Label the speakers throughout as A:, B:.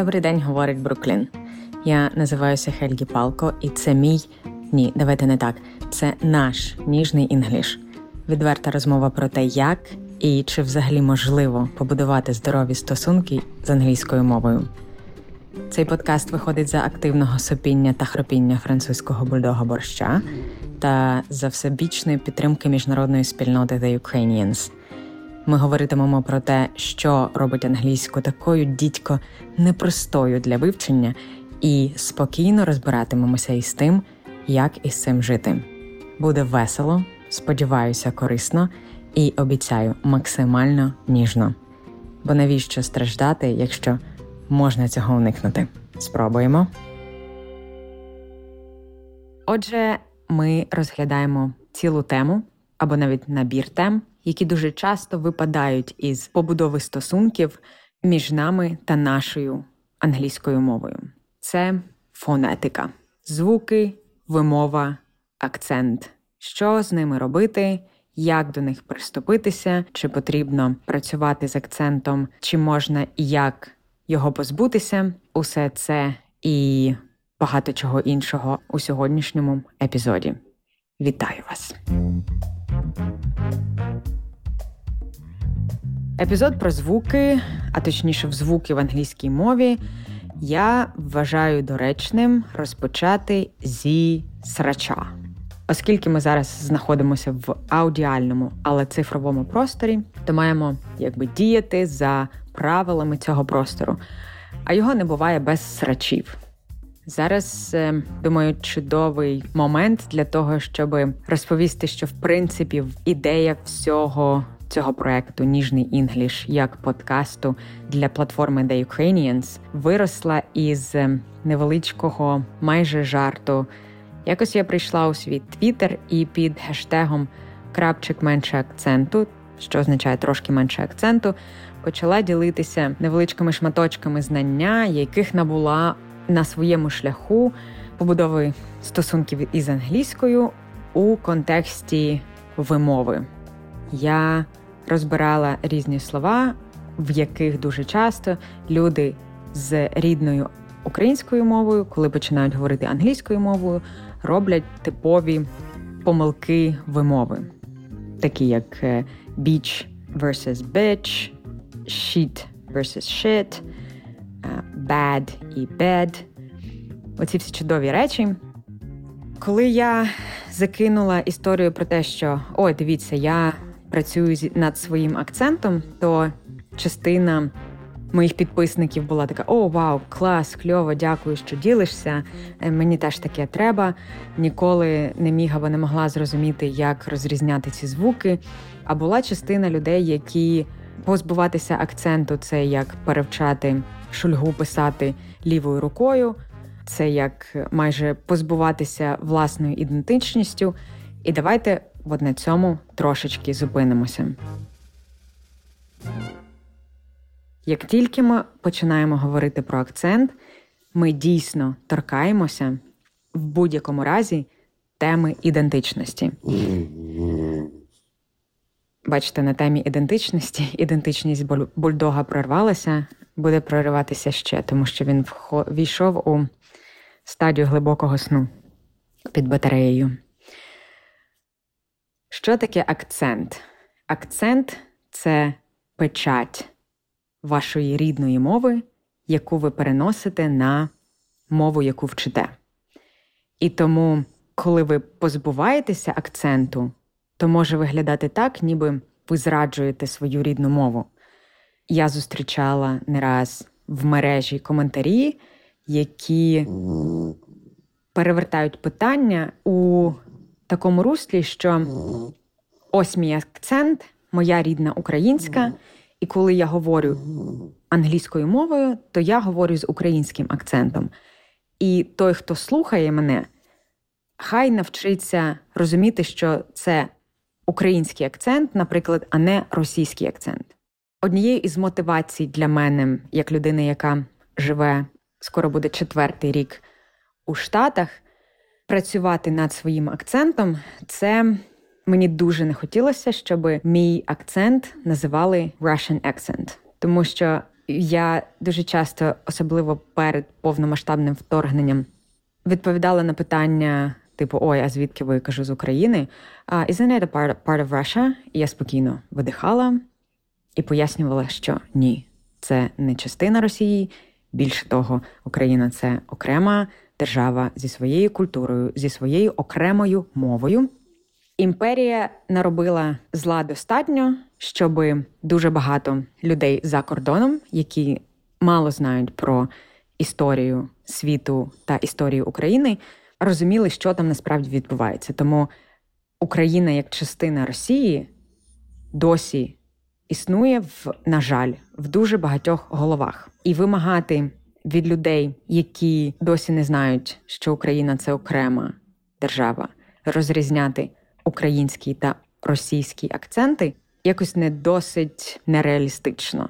A: Добрий день, говорить Бруклін. Я називаюся Хельгі Палко, і це мій ні, давайте не так. Це наш ніжний English. Відверта розмова про те, як і чи взагалі можливо побудувати здорові стосунки з англійською мовою. Цей подкаст виходить за активного сопіння та хропіння французького бульдога борща та за всебічної підтримки міжнародної спільноти The Ukrainians. Ми говоритимемо про те, що робить англійську такою дідько непростою для вивчення, і спокійно розбиратимемося із тим, як із цим жити. Буде весело, сподіваюся, корисно і обіцяю максимально ніжно. Бо навіщо страждати, якщо можна цього уникнути? Спробуємо. Отже, ми розглядаємо цілу тему або навіть набір тем, які дуже часто випадають із побудови стосунків між нами та нашою англійською мовою. Це фонетика, звуки, вимова, акцент. Що з ними робити, як до них приступитися, чи потрібно працювати з акцентом, чи можна і як його позбутися, усе це і багато чого іншого у сьогоднішньому епізоді. Вітаю вас! Епізод про звуки, а точніше, в звуки в англійській мові, я вважаю доречним розпочати зі срача. Оскільки ми зараз знаходимося в аудіальному, але цифровому просторі, то маємо якби діяти за правилами цього простору, а його не буває без срачів. Зараз е, думаю, чудовий момент для того, щоб розповісти, що в принципі ідея всього цього проекту Ніжний English як подкасту для платформи The Ukrainians виросла із е, невеличкого майже жарту. Якось я прийшла у свій твіттер і під хештегом крапчик менше акценту, що означає трошки менше акценту, почала ділитися невеличкими шматочками знання, яких набула на своєму шляху побудови стосунків із англійською у контексті вимови. Я розбирала різні слова, в яких дуже часто люди з рідною українською мовою, коли починають говорити англійською мовою, роблять типові помилки вимови, такі як е, beach versus bitch, shit versus shit, е, bad і bad. Оці всі чудові речі. Коли я закинула історію про те, що ой, дивіться, я працюю над своїм акцентом, то частина моїх підписників була така: О, вау, клас, кльово, дякую, що ділишся. Е, мені теж таке треба. Ніколи не міг або не могла зрозуміти, як розрізняти ці звуки. А була частина людей, які позбуватися акценту це як перевчати шульгу писати лівою рукою, це як майже позбуватися власною ідентичністю. І давайте от на цьому трошечки зупинимося. Як тільки ми починаємо говорити про акцент, ми дійсно торкаємося в будь-якому разі теми ідентичності. Бачите, на темі ідентичності ідентичність бульдога прорвалася, буде прориватися ще, тому що він війшов у стадію глибокого сну під батареєю. Що таке акцент? Акцент це печать вашої рідної мови, яку ви переносите на мову, яку вчите. І тому, коли ви позбуваєтеся акценту, то може виглядати так, ніби ви зраджуєте свою рідну мову. Я зустрічала не раз в мережі коментарі, які перевертають питання у такому руслі, що ось мій акцент, моя рідна українська, і коли я говорю англійською мовою, то я говорю з українським акцентом. І той, хто слухає мене, хай навчиться розуміти, що це український акцент, наприклад, а не російський акцент. Однією із мотивацій для мене, як людини, яка живе скоро буде четвертий рік у Штатах, працювати над своїм акцентом, це мені дуже не хотілося, щоб мій акцент називали Russian accent. Тому що Я дуже часто, особливо перед повномасштабним вторгненням, відповідала на питання. Типу, ой, а звідки ви кажу з України? Uh, isn't it a part, part of Russia? І я спокійно видихала і пояснювала, що ні, це не частина Росії. Більше того, Україна це окрема держава зі своєю культурою, зі своєю окремою мовою. Імперія наробила зла достатньо, щоб дуже багато людей за кордоном, які мало знають про історію світу та історію України, розуміли, що там насправді відбувається. Тому Україна як частина Росії досі існує в, на жаль, в дуже багатьох головах і вимагати від людей, які досі не знають, що Україна це окрема держава, розрізняти українські та російські акценти якось не досить нереалістично.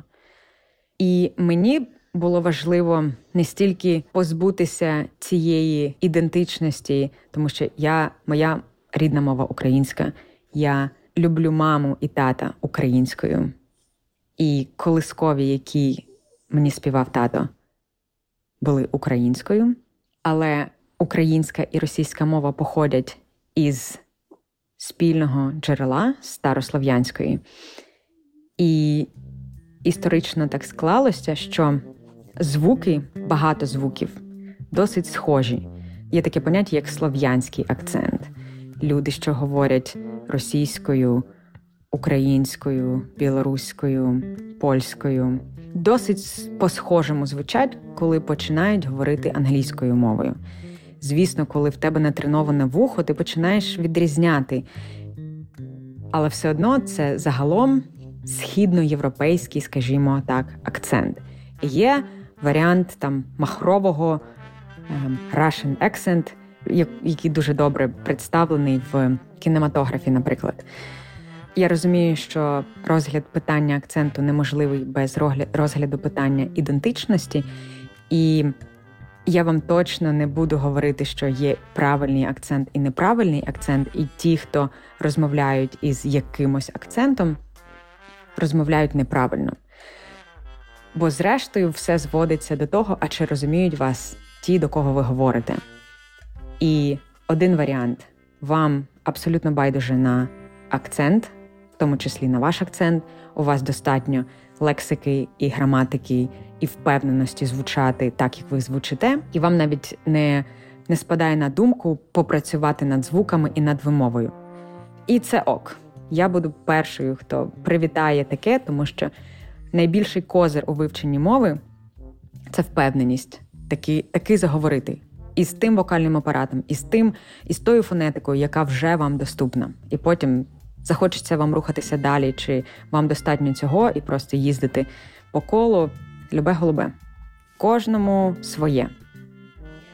A: І мені було важливо не стільки позбутися цієї ідентичності, тому що я, моя рідна мова українська, я люблю маму і тата українською. І колискові, які мені співав тато, були українською, але українська і російська мова походять із спільного джерела старослов'янської. І історично так склалося, що звуки, багато звуків, досить схожі. Є таке поняття, як слов'янський акцент. Люди, що говорять російською, українською, білоруською, польською, досить по-схожому звучать, коли починають говорити англійською мовою. Звісно, коли в тебе натреноване вухо, ти починаєш відрізняти. Але все одно це загалом східноєвропейський, скажімо так, акцент. Є варіант там махрового ем, Russian accent, який дуже добре представлений в кінематографі, наприклад. Я розумію, що розгляд питання акценту неможливий без розгляду питання ідентичності, і я вам точно не буду говорити, що є правильний акцент і неправильний акцент, і ті, хто розмовляють із якимось акцентом, розмовляють неправильно. Бо, зрештою, все зводиться до того, а чи розуміють вас ті, до кого ви говорите. І один варіант вам абсолютно байдуже на акцент, тому числі на ваш акцент, у вас достатньо лексики і граматики і впевненості звучати так, як ви звучите, і вам навіть не, не спадає на думку попрацювати над звуками і над вимовою. І це ок. Я буду першою, хто привітає таке, тому що найбільший козир у вивченні мови це впевненість, таки, таки заговорити. І з тим вокальним апаратом, і з тим, і з тою фонетикою, яка вже вам доступна. І потім захочеться вам рухатися далі, чи вам достатньо цього, і просто їздити по колу, любе голубе. Кожному своє.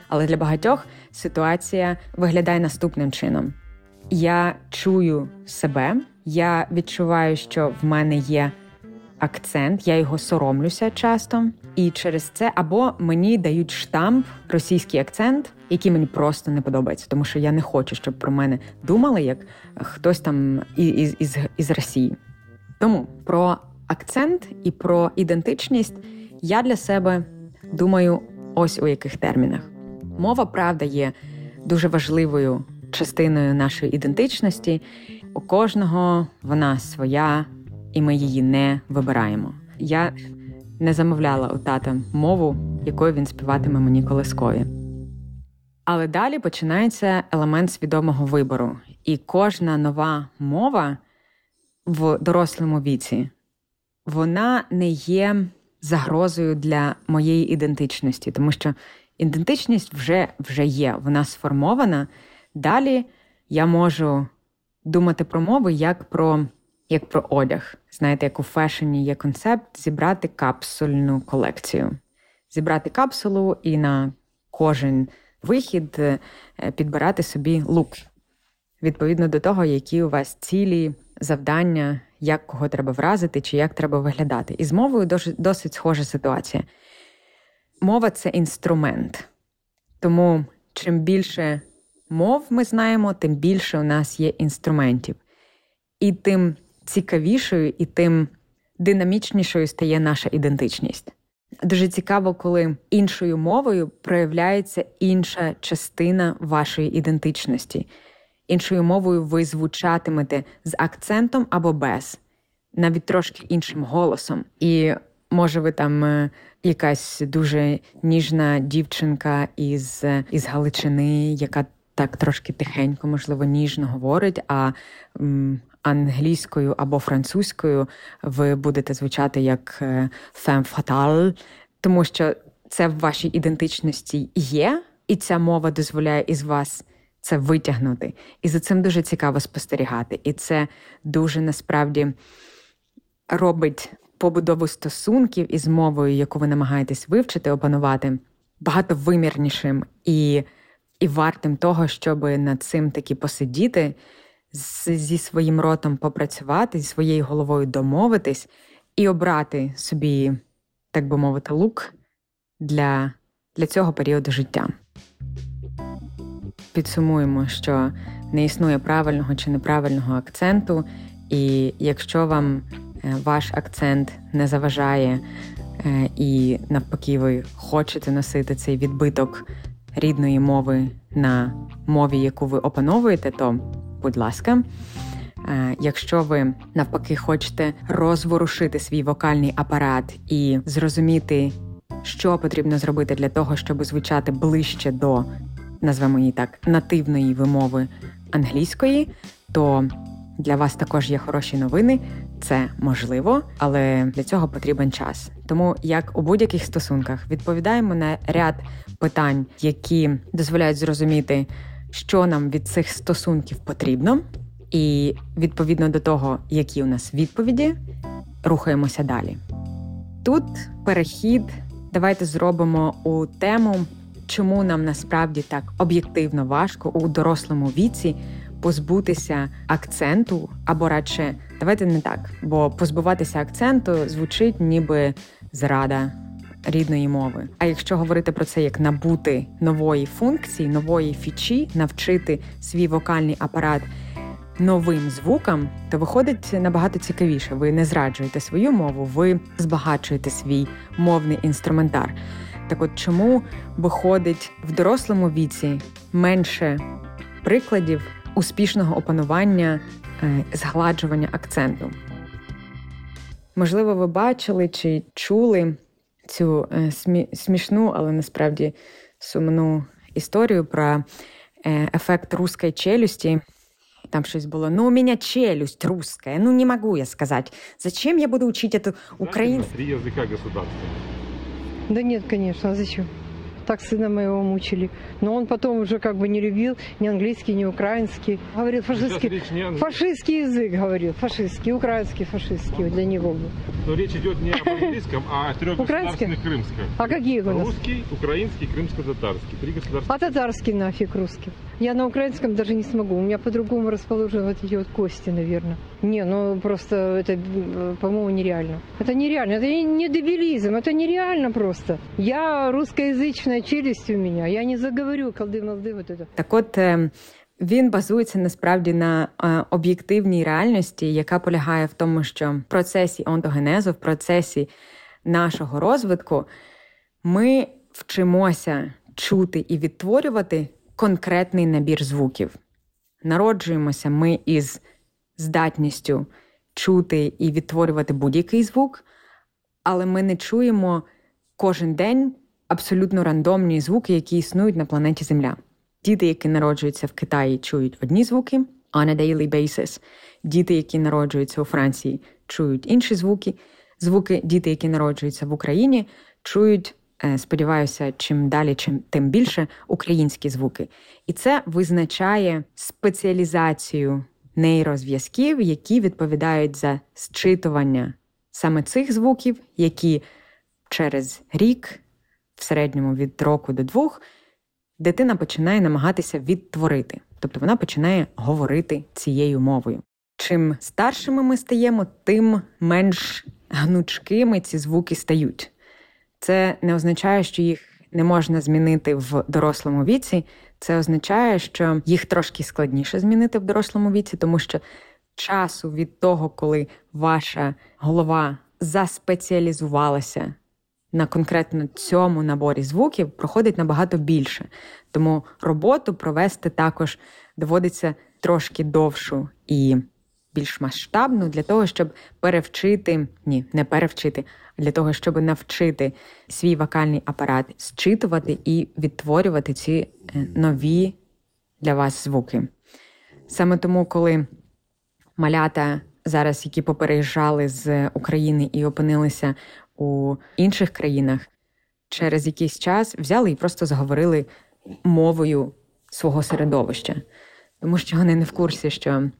A: Але для багатьох ситуація виглядає наступним чином: я чую себе, я відчуваю, що в мене є акцент, я його соромлюся часто, і через це або мені дають штамп російський акцент, який мені просто не подобається, тому що я не хочу, щоб про мене думали як хтось там із, із, із Росії. Тому про акцент і про ідентичність я для себе думаю, ось у яких термінах. Мова правда є дуже важливою частиною нашої ідентичності. У кожного вона своя, і ми її не вибираємо. Я не замовляла у тата мову, якою він співатиме мені колискові. Але далі починається елемент свідомого вибору, і кожна нова мова в дорослому віці вона не є загрозою для моєї ідентичності, тому що ідентичність вже, вже є, вона сформована. Далі я можу думати про мови як про як про одяг. Знаєте, як у фешені є концепт зібрати капсульну колекцію, зібрати капсулу і на кожен вихід е, підбирати собі лук. Відповідно до того, які у вас цілі, завдання, як кого треба вразити чи як треба виглядати. І з мовою досить, досить схожа ситуація. Мова це інструмент. Тому чим більше мов ми знаємо, тим більше у нас є інструментів. І тим цікавішою і тим динамічнішою стає наша ідентичність. Дуже цікаво, коли іншою мовою проявляється інша частина вашої ідентичності. Іншою мовою ви звучатимете з акцентом або без, навіть трошки іншим голосом. І може ви там е, якась дуже ніжна дівчинка із, із Галичини, яка так трошки тихенько, можливо, ніжно говорить, а англійською або французькою ви будете звучати як е, femme fatale, тому що це в вашій ідентичності є, і ця мова дозволяє із вас це витягнути. І за цим дуже цікаво спостерігати. І це дуже насправді робить побудову стосунків із мовою, яку ви намагаєтесь вивчити, опанувати, багато вимірнішим і і вартим того, щоб над цим таки посидіти, зі своїм ротом попрацювати, зі своєю головою домовитись і обрати собі, так би мовити, лук для, для цього періоду життя. Підсумуємо, що не існує правильного чи неправильного акценту, і якщо вам е, ваш акцент не заважає, е, і навпаки, ви хочете носити цей відбиток рідної мови на мові, яку ви опановуєте, то будь ласка. Е, якщо ви навпаки хочете розворушити свій вокальний апарат і зрозуміти, що потрібно зробити для того, щоб звучати ближче до, назвемо її так, нативної вимови англійської, то для вас також є хороші новини. Це можливо, але для цього потрібен час. Тому, як у будь-яких стосунках, відповідаємо на ряд питань, які дозволяють зрозуміти, що нам від цих стосунків потрібно, і відповідно до того, які у нас відповіді, рухаємося далі. Тут перехід, давайте зробимо у тему, чому нам насправді так об'єктивно важко у дорослому віці позбутися акценту, або радше, давайте не так, бо позбуватися акценту звучить ніби зрада рідної мови. А якщо говорити про це як набути нової функції, нової фічі, навчити свій вокальний апарат новим звукам, то виходить набагато цікавіше. Ви не зраджуєте свою мову, ви збагачуєте свій мовний інструментар. Так от чому виходить в дорослому віці менше прикладів успішного опанування е, згладжування акценту? Можливо, ви бачили чи чули цю е, смі- смішну, але насправді сумну історію про е, ефект русської челюсті. Там щось було. Ну, у мене челюсть русская. Ну, не можу я сказати. Зачем я буду учить эту украинскую?
B: Три язика государства.
C: Да нет, конечно, а зачем? Так сына моего мучили. Но он потом уже как бы не любил ни английский, ни украинский. Говорил фашистский. Фашистский язык говорил, фашистский, украинский, фашистский для него был.
B: Но речь идет не об английском, а о трех государственных крымских.
C: А какие у нас?
B: Русский, украинский, крымско-татарский. Три государства.
C: А татарский нафиг русский. Я на украинском даже не смогу. У меня по-другому расположены вот эти вот кости, наверное. Не, ну просто это, по-моему, нереально. Это нереально. Это не дебилизм, это нереально просто. Я русскоязычная челюсть у меня. Я не заговорю колды-молды вот это.
A: Так от е, він базується насправді на е, об'єктивній реальності, яка полягає в тому, що в процесі онтогенезу, в процесі нашого розвитку, ми вчимося чути і відтворювати конкретний набір звуків. Народжуємося ми із здатністю чути і відтворювати будь-який звук, але ми не чуємо кожен день абсолютно рандомні звуки, які існують на планеті Земля. Діти, які народжуються в Китаї, чують одні звуки on a daily basis. Діти, які народжуються у Франції, чують інші звуки. Звуки, діти, які народжуються в Україні, чують, е, сподіваюся, чим далі, чим тим більше українські звуки. І це визначає спеціалізацію нейрозв'язків, які відповідають за зчитування саме цих звуків, які через рік, в середньому від року до двох, дитина починає намагатися відтворити, тобто вона починає говорити цією мовою. Чим старшими ми стаємо, тим менш гнучкими ці звуки стають. Це не означає, що їх не можна змінити в дорослому віці. Це означає, що їх трошки складніше змінити в дорослому віці, тому що часу від того, коли ваша голова заспеціалізувалася на конкретно цьому наборі звуків, проходить набагато більше. Тому роботу провести також доводиться трошки довшу і більш масштабну для того, щоб перевчити, ні, не перевчити, а для того, щоб навчити свій вокальний апарат зчитувати і відтворювати ці е, нові для вас звуки. Саме тому, коли малята зараз, які попереїжджали з України і опинилися у інших країнах, через якийсь час взяли і просто заговорили мовою свого середовища, тому що вони не в курсі, що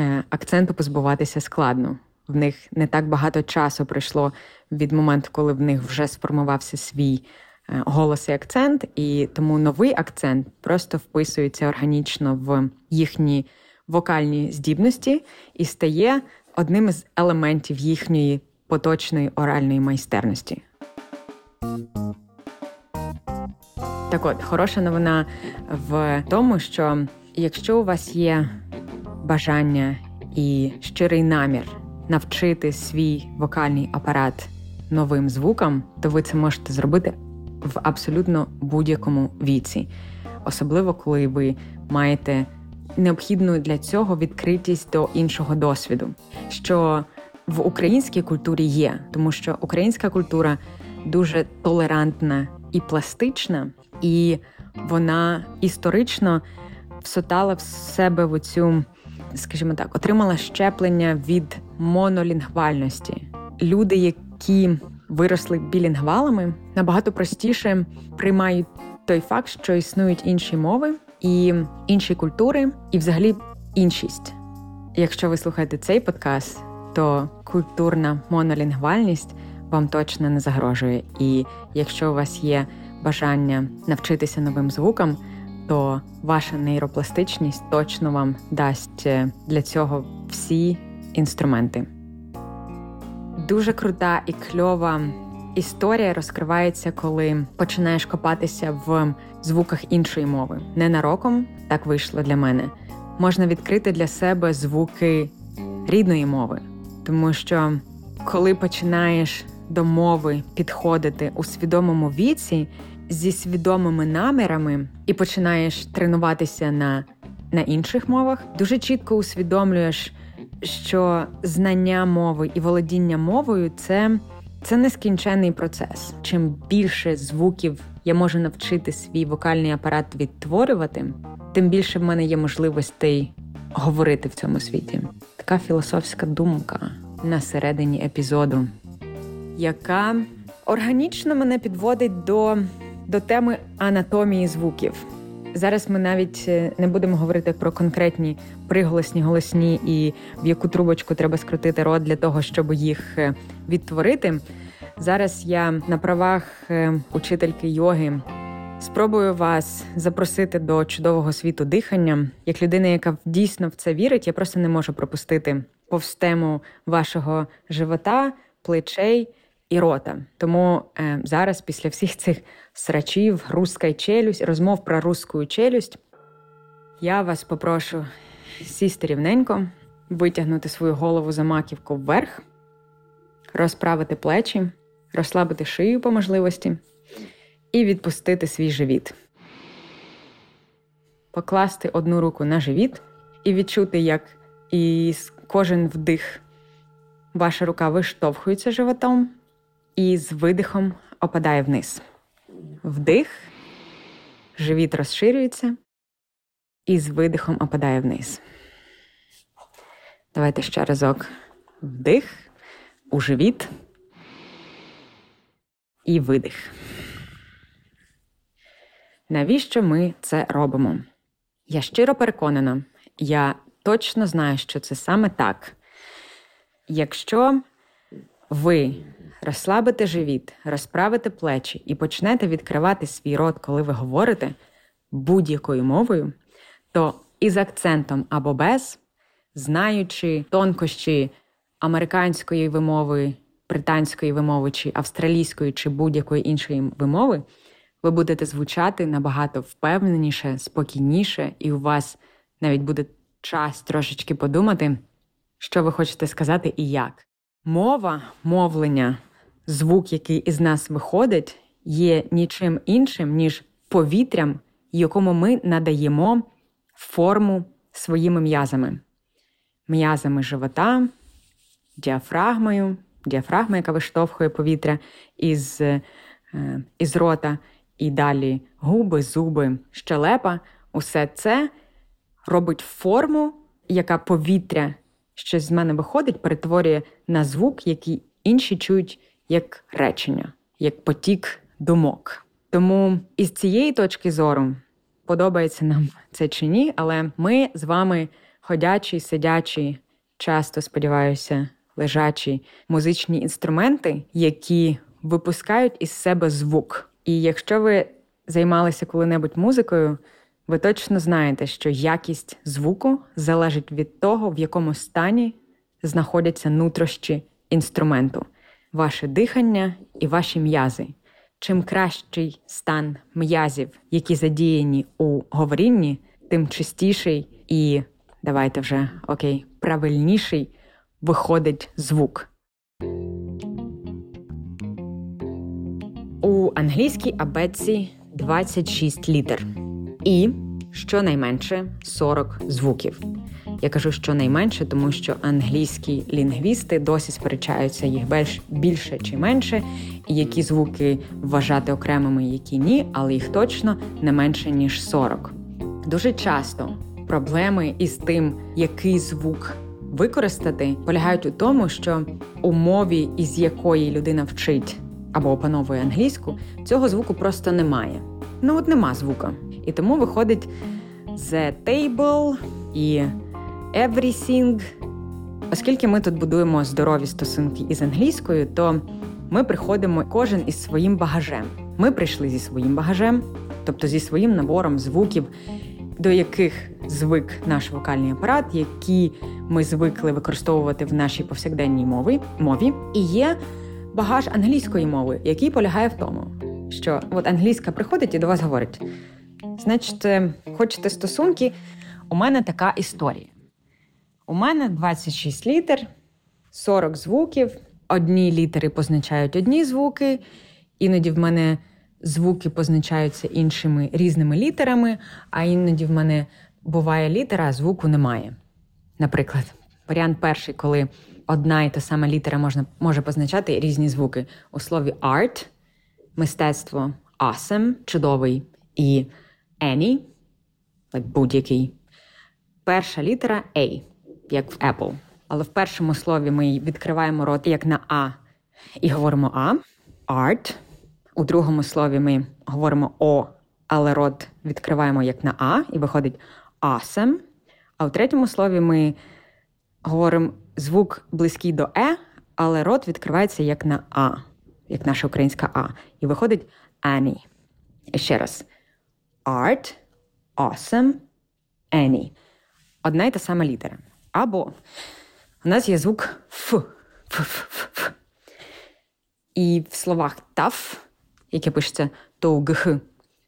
A: е, акценту позбуватися складно. В них не так багато часу пройшло від моменту, коли в них вже сформувався свій е, голос і акцент, і тому новий акцент просто вписується органічно в їхні вокальні здібності і стає одним із елементів їхньої поточної оральної майстерності. Так от, хороша новина в тому, що якщо у вас є бажання і щирий намір навчити свій вокальний апарат новим звукам, то ви це можете зробити в абсолютно будь-якому віці, особливо коли ви маєте необхідну для цього відкритість до іншого досвіду, що в українській культурі є, тому що українська культура дуже толерантна і пластична, і вона історично всотала в себе в оцю, скажімо так, отримала щеплення від монолінгвальності. Люди, які виросли білінгвалами, набагато простіше приймають той факт, що існують інші мови і інші культури, і взагалі іншість. Якщо ви слухаєте цей подкаст, то культурна монолінгвальність вам точно не загрожує. І якщо у вас є бажання навчитися новим звукам, то ваша нейропластичність точно вам дасть е, для цього всі інструменти. Дуже крута і кльова історія розкривається, коли починаєш копатися в звуках іншої мови. Ненароком так вийшло для мене. Можна відкрити для себе звуки рідної мови, тому що коли починаєш до мови підходити у свідомому віці зі свідомими намірами і починаєш тренуватися на, на інших мовах, дуже чітко усвідомлюєш, що знання мови і володіння мовою це. Це нескінченний процес. Чим більше звуків я можу навчити свій вокальний апарат відтворювати, тим більше в мене є можливостей говорити в цьому світі. Така філософська думка на середині епізоду, яка органічно мене підводить до, до теми анатомії звуків. Зараз ми навіть е, не будемо говорити про конкретні приголосні, голосні і в яку трубочку треба скрутити рот для того, щоб їх е, відтворити. Зараз я на правах е, учительки йоги спробую вас запросити до чудового світу дихання. Як людина, яка дійсно в це вірить, я просто не можу пропустити повз тему вашого живота, плечей і рота. Тому е, зараз, після всіх цих срачів, руска челюсть, розмов про русську челюсть, я вас попрошу сісти рівненько, витягнути свою голову за маківку вверх, розправити плечі, розслабити шию по можливості і відпустити свій живіт. Покласти одну руку на живіт і відчути, як і кожен вдих ваша рука виштовхується животом і з видихом опадає вниз. Вдих, живіт розширюється і з видихом опадає вниз. Давайте ще разок вдих у живіт і видих. Навіщо ми це робимо? Я щиро переконана, я точно знаю, що це саме так. Якщо ви розслабите живіт, розправите плечі і почнете відкривати свій рот, коли ви говорите будь-якою мовою, то із акцентом або без, знаючи тонкощі американської вимови, британської вимови, чи австралійської, чи будь-якої іншої вимови, ви будете звучати набагато впевненіше, спокійніше, і у вас навіть буде час трошечки подумати, що ви хочете сказати і як. Мова, мовлення, звук, який із нас виходить, є нічим іншим, ніж повітрям, якому ми надаємо форму своїми м'язами, м'язами живота, діафрагмою, діафрагма, яка виштовхує повітря із, е, із рота, і далі губи, зуби, щелепа. Усе це робить форму, яка повітря, що з мене виходить, перетворює на звук, який інші чують як речення, як потік думок. Тому із цієї точки зору подобається нам це чи ні, але ми з вами ходячі, сидячі, часто сподіваюся, лежачі музичні інструменти, які випускають із себе звук. І якщо ви займалися коли-небудь музикою, ви точно знаєте, що якість звуку залежить від того, в якому стані знаходяться нутрощі інструменту, ваше дихання і ваші м'язи. Чим кращий стан м'язів, які задіяні у говорінні, тим чистіший і давайте вже окей, правильніший виходить звук. Англійській абетці 26 літер і щонайменше 40 звуків. Я кажу щонайменше, тому що англійські лінгвісти досі сперечаються їх більше чи менше, і які звуки вважати окремими, які ні, але їх точно не менше ніж 40. Дуже часто проблеми із тим, який звук використати, полягають у тому, що у мові, із якої людина вчить або опановує англійську, цього звуку просто немає. Ну от нема звука. І тому виходить the table і everything. Оскільки ми тут будуємо здорові стосунки із англійською, то ми приходимо кожен із своїм багажем. Ми прийшли зі своїм багажем, тобто зі своїм набором звуків, до яких звик наш вокальний апарат, які ми звикли використовувати в нашій повсякденній мові, мові. І є багаж англійської мови, який полягає в тому, що от англійська приходить і до вас говорить: значить, е, хочете стосунки? У мене така історія. У мене 26 літер, 40 звуків. Одні літери позначають одні звуки, іноді в мене звуки позначаються іншими різними літерами, а іноді в мене буває літера, а звуку немає. Наприклад, варіант перший, коли одна і та сама літера можна, може позначати різні звуки. У слові art, мистецтво awesome, чудовий, і any, like будь-який. Перша літера A, як в Apple. Але в першому слові ми відкриваємо рот як на А і говоримо А, art. У другому слові ми говоримо О, але рот відкриваємо як на А, і виходить awesome. А у третьому слові ми говоримо звук близький до Е, але рот відкривається як на А, як наша українська А. І виходить Annie. І ще раз: Art, awesome, Annie. Одна й та сама літера. Або у нас є звук Ф. Ф, Ф, Ф, Ф. І в словах таф, яке пишеться тоугх,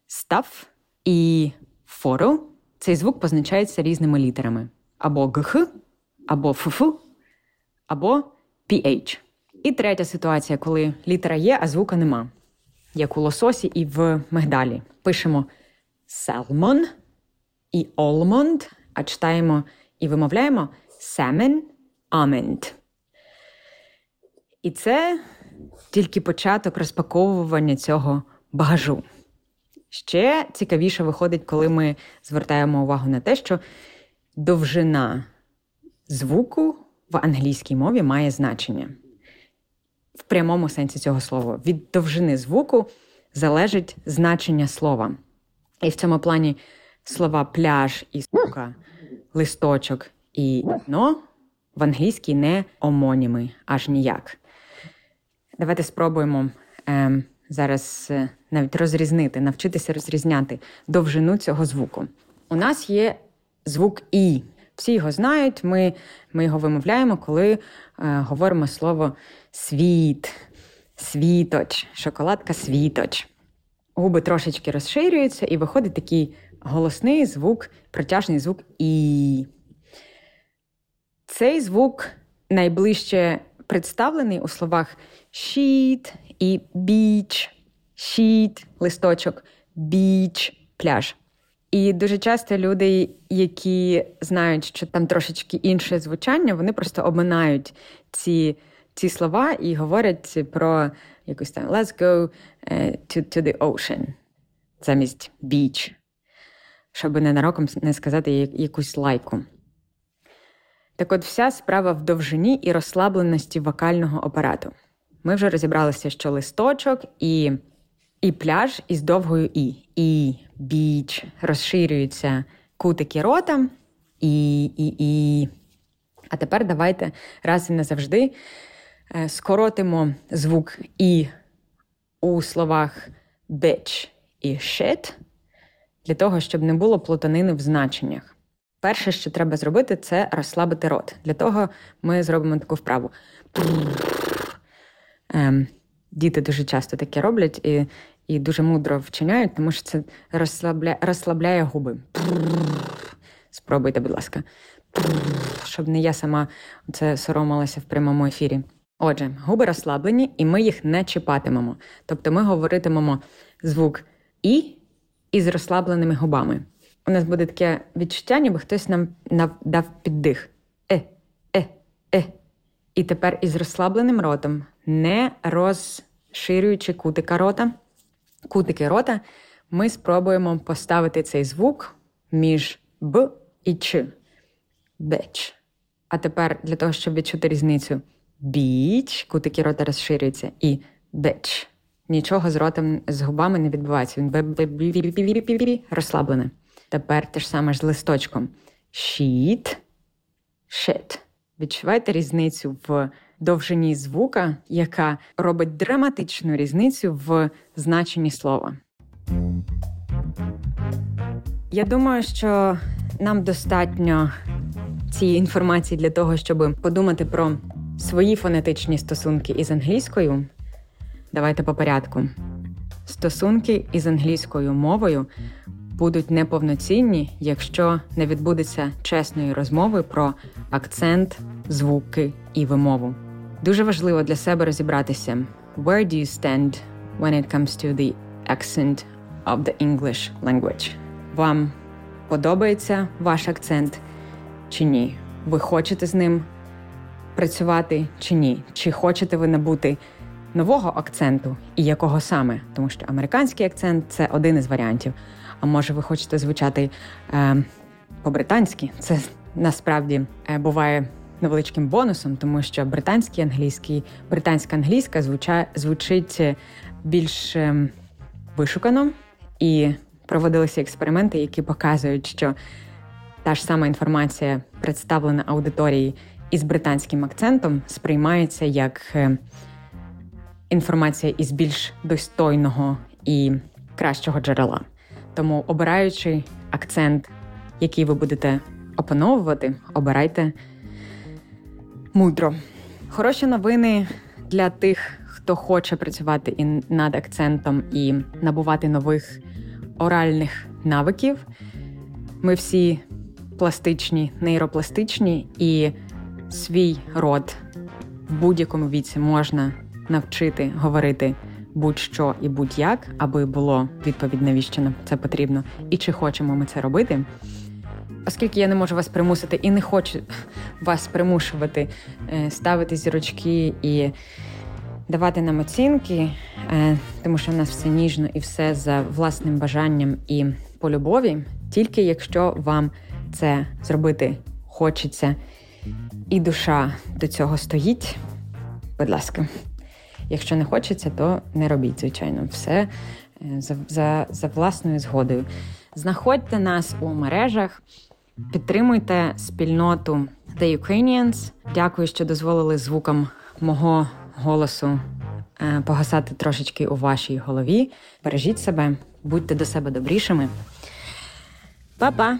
A: став і форо, цей звук позначається різними літерами. Або гх, або фф, або PH. І третя ситуація, коли літера є, а звука нема. Як у лососі і в мигдалі. Пишемо salmon і almond, а читаємо і вимовляємо salmon, almond. І це тільки початок розпаковування цього багажу. Ще цікавіше виходить, коли ми звертаємо увагу на те, що довжина звуку в англійській мові має значення. В прямому сенсі цього слова. Від довжини звуку залежить значення слова. І в цьому плані слова пляж і сука, листочок і но в англійській не омоніми аж ніяк. Давайте спробуємо е, зараз навіть розрізнити, навчитися розрізняти довжину цього звуку. У нас є звук І. Всі його знають, ми ми його вимовляємо, коли е, говоримо слово світ, світоч, шоколадка світоч. Губи трошечки розширюються, і виходить такий голосний звук, протяжний звук І. Цей звук найближче представлений у словах sheet і beach. Sheet – листочок, beach – пляж. І дуже часто люди, які знають, що там трошечки інше звучання, вони просто обминають ці ці слова і говорять про якусь там let's go е, to, to the ocean замість beach, щоб ненароком не сказати якусь лайку. Так от вся справа в довжині і розслабленості вокального апарату. Ми вже розібралися, що листочок і і пляж із довгою І. І, біч, розширюються кутики рота. І, і, і. А тепер давайте раз і назавжди е, скоротимо звук І у словах bitch і shit, для того, щоб не було плутанини в значеннях. Перше, що треба зробити, це розслабити рот. Для того ми зробимо таку вправу. Діти дуже часто таке роблять і і дуже мудро вчиняють, тому що це розслабля... розслабляє губи. Спробуйте, будь ласка, щоб не я сама це соромилася в прямому ефірі. Отже, губи розслаблені, і ми їх не чіпатимемо. Тобто ми говоритимемо звук І із розслабленими губами. У нас буде таке відчуття, ніби хтось нам дав піддих. Е, е, е. І тепер із розслабленим ротом, не розширюючи кутика рота, кутики рота, ми спробуємо поставити цей звук між Б і Ч. Беч. А тепер для того, щоб відчути різницю біч, кутики рота розширюються, і беч. Нічого з ротом, з губами не відбувається. Він розслаблений. Тепер те ж саме з листочком. Sheet, shit. Відчуваєте різницю в довжині звука, яка робить драматичну різницю в значенні слова. Я думаю, що нам достатньо цієї інформації для того, щоб подумати про свої фонетичні стосунки із англійською. Давайте по порядку. Стосунки із англійською мовою будуть неповноцінні, якщо не відбудеться чесної розмови про акцент, звуки і вимову. Дуже важливо для себе розібратися, where do you stand when it comes to the accent of the English language. Вам подобається ваш акцент чи ні? Ви хочете з ним працювати чи ні? Чи хочете ви набути нового акценту і якого саме? Тому що американський акцент це один із варіантів. А може, ви хочете звучати е, по-британськи? Це насправді е, буває невеличким бонусом, тому що британський англійський, британська англійська звуча, звучить більш ем, вишукано, і проводилися експерименти, які показують, що та ж сама інформація, представлена аудиторії із британським акцентом, сприймається як е, інформація із більш достойного і кращого джерела. Тому, обираючи акцент, який ви будете опановувати, обирайте мудро. Хороші новини для тих, хто хоче працювати і над акцентом і набувати нових оральних навиків. Ми всі пластичні, нейропластичні, і свій род в будь-якому віці можна навчити говорити будь-що і будь-як, аби було відповідь, навіщо нам це потрібно, і чи хочемо ми це робити. Оскільки я не можу вас примусити і не хочу вас примушувати е, ставити зірочки і давати нам оцінки, е, тому що в нас все ніжно і все за власним бажанням і по любові, тільки якщо вам це зробити хочеться, і душа до цього стоїть, будь ласка. Якщо не хочеться, то не робіть, звичайно, все е, за, за, за власною згодою. Знаходьте нас у мережах. Підтримуйте спільноту The Ukrainians. Дякую, що дозволили звукам мого голосу е, погасати трошечки у вашій голові. Бережіть себе, будьте до себе добрішими. Па-па!